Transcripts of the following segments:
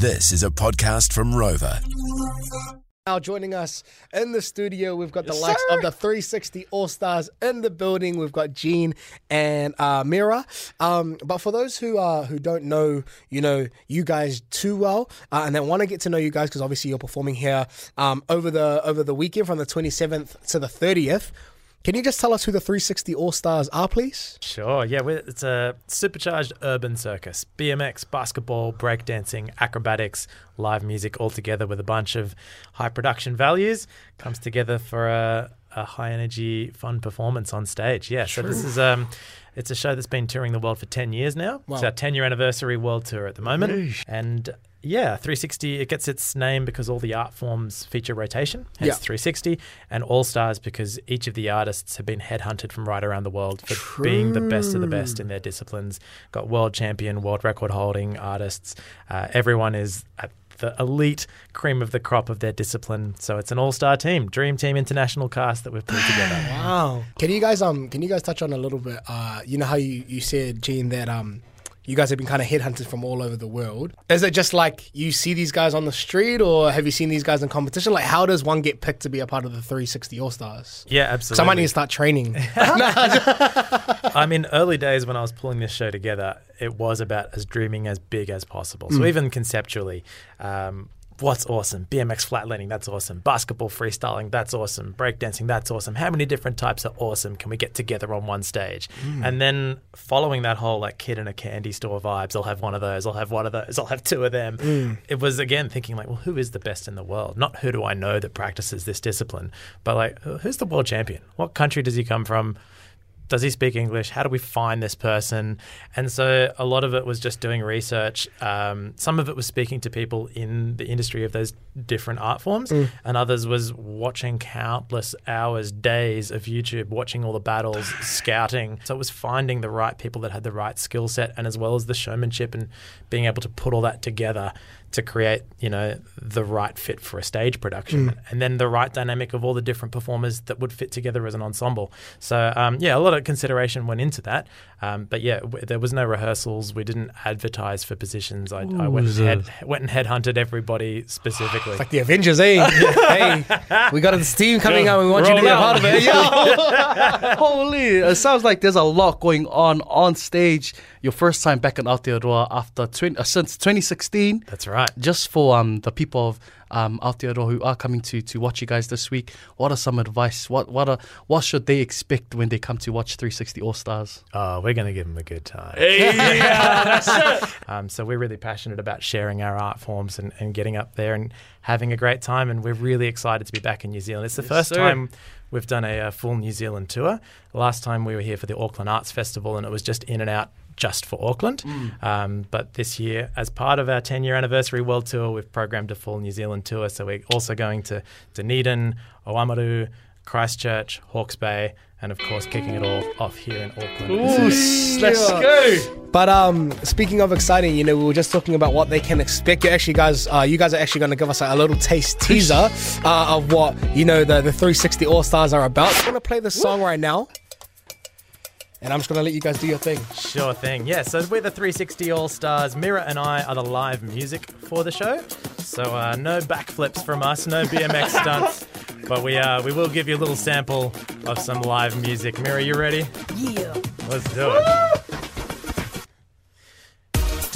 This is a podcast from Rover. Now joining us in the studio, we've got the likes sir. of the 360 All Stars in the building. We've got Gene and uh, Mirrah. Um, but for those who uh, who don't know, you know, you guys too well, uh, and they want to get to know you guys because obviously you're performing here um, over the over the weekend from the 27th to the 30th. Can you just tell us who the 360 All Stars are, please? Sure, yeah, it's a supercharged urban circus. BMX, basketball, breakdancing, acrobatics, live music all together with a bunch of high production values comes together for a, a high energy, fun performance on stage. Yeah, True. so this is um, it's a show that's been touring the world for 10 years now. Wow. It's our 10 year anniversary world tour at the moment. And yeah, 360, it gets its name because all the art forms feature rotation, hence Yeah. 360, and All Stars because each of the artists have been headhunted from right around the world for being the best of the best in their disciplines. Got world champion, world record holding artists. Uh, everyone is at the elite cream of the crop of their discipline. So it's an all star team, dream team international cast that we've put together. Wow. Can you guys um can you guys touch on a little bit? Uh, you know how you, you said, Gene, that um you guys have been kind of headhunted from all over the world. Is it just like you see these guys on the street, or have you seen these guys in competition? Like, how does one get picked to be a part of the 360 All Stars? Yeah, absolutely. So I might need to start training. I mean, early days when I was pulling this show together, it was about as dreaming as big as possible. So even conceptually, um, what's awesome? BMX flatlanding, that's awesome. Basketball freestyling, that's awesome. Breakdancing, that's awesome. How many different types are awesome? Can we get together on one stage? Hmm. And then following that whole like kid in a candy store vibes, I'll have one of those, I'll have one of those, I'll have two of them. Hmm. It was again thinking like, well, who is the best in the world? Not who do I know that practices this discipline, but like, who's the world champion? What country does he come from? Does he speak English? How do we find this person? And so a lot of it was just doing research. Um, some of it was speaking to people in the industry of those different art forms, and others was watching countless hours, days of YouTube, watching all the battles, scouting. So it was finding the right people that had the right skill set, and as well as the showmanship and being able to put all that together to create, you know, the right fit for a stage production, and then the right dynamic of all the different performers that would fit together as an ensemble. So, um, yeah, a lot of consideration went into that. Um, but yeah, w- there was no rehearsals. We didn't advertise for positions. I, I went and head, went and headhunted everybody specifically. like the Avengers, eh? hey, we got this team coming out. We want you to be a part of it. Yo. Holy! It sounds like there's a lot going on on stage. Your first time back in Aotearoa after 20, uh, since 2016. That's right. Just for um the people of um Aotearoa who are coming to to watch you guys this week, what are some advice? What what are what should they expect when they come to watch 360 All Stars? Oh, we're going to give them a good time. Um, so we're really passionate about sharing our art forms and, and getting up there and having a great time. And we're really excited to be back in New Zealand. It's the first sir. time we've done a, uh full New Zealand tour. Last time we were here for the Auckland Arts Festival, and it was just in and out just for Auckland. Um, but this year, as part of our 10 year anniversary world tour, we've programmed a full New Zealand tour. So we're also going to Dunedin, Oamaru, Christchurch, Hawke's Bay, and of course, kicking it all off here in Auckland. let's go! But um, speaking of exciting, you know, we were just talking about what they can expect. You actually, guys, uh, you guys are actually going to give us a, a little taste teaser uh, of what you know the the 360 All Stars are about. I'm going to play this song right now, and I'm just going to let you guys do your thing. Sure thing. Yeah, so we're the 360 All Stars. Mirrah and I are the live music for the show. So uh, no backflips from us, no BMX stunts. But we uh, we will give you a little sample of some live music. Mirrah, you ready? Yeah. Let's do it.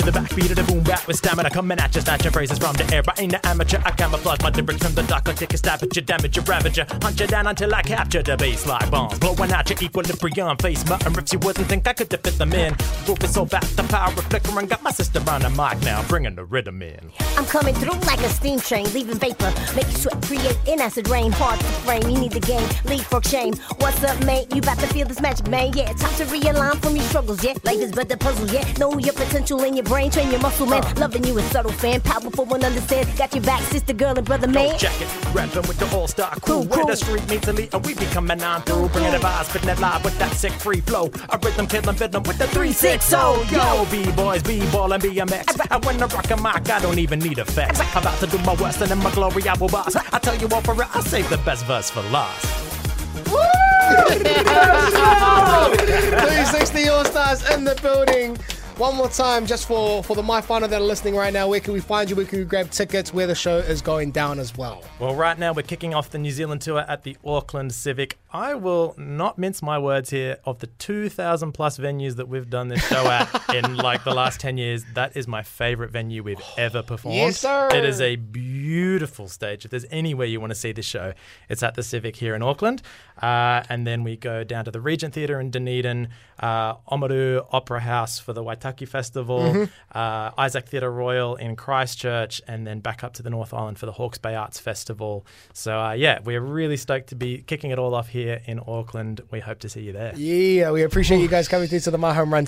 The backbeat of the boom bap with stamina coming at you, snatching phrases from the air. I ain't an amateur, I camouflage my lyrics from the dark. I take a stab at you, damage you, ravage you, hunt you down until I capture the bass like bombs. Blowing out your equilibrium, face mutton rips you wouldn't think I could fit them in. Groove is so fast, the power flickering. Got my sister on the mic now, bringing the rhythm in. I'm coming through like a steam train, leaving vapor. Make you sweat, create in acid rain. Hard to frame, you need the game. Leave for shame. What's up, mate? You about to feel this magic, man. Yeah, time to realign from your struggles, yeah. Life is but the puzzle, yeah. Know your potential in your brain, train your muscle, man. Uh. Loving you is subtle, fan. Powerful one understand. Got your back, sister, girl, and brother, man. Check it, rapping with the all-star crew. Cool, Where cool. the street meets elite, and we be coming on through. Bringing the vibes, spitting it live with that sick free flow. A rhythm killing, fiddling with the 360. Yo, B-boys, B-ball, and BMX. And when I rock a mic, I don't even need effects. I'm about to do my worst, and in my glory, I will boss. I tell you all for it, I'll save the best verse for last. 360 All Stars in the building. One more time, just for for the my final that are listening right now, where can we find you? Where can we grab tickets? Where the show is going down as well? Well, right now we're kicking off the New Zealand tour at the Auckland Civic. I will not mince my words here. Of the 2,000 plus venues that we've done this show at in like the last 10 years, that is my favorite venue we've ever performed. Yes, sir. It is a beautiful stage. If there's anywhere you want to see this show, it's at the Civic here in Auckland. Uh, and then we go down to the Regent Theatre in Dunedin, uh, Oamaru Opera House for the Waitaki Festival, Mm-hmm. uh, Isaac Theatre Royal in Christchurch, and then back up to the North Island for the Hawke's Bay Arts Festival. So, uh, yeah, we're really stoked to be kicking it all off here in Auckland. We hope to see you there. Yeah, we appreciate you guys coming through to the My Home Run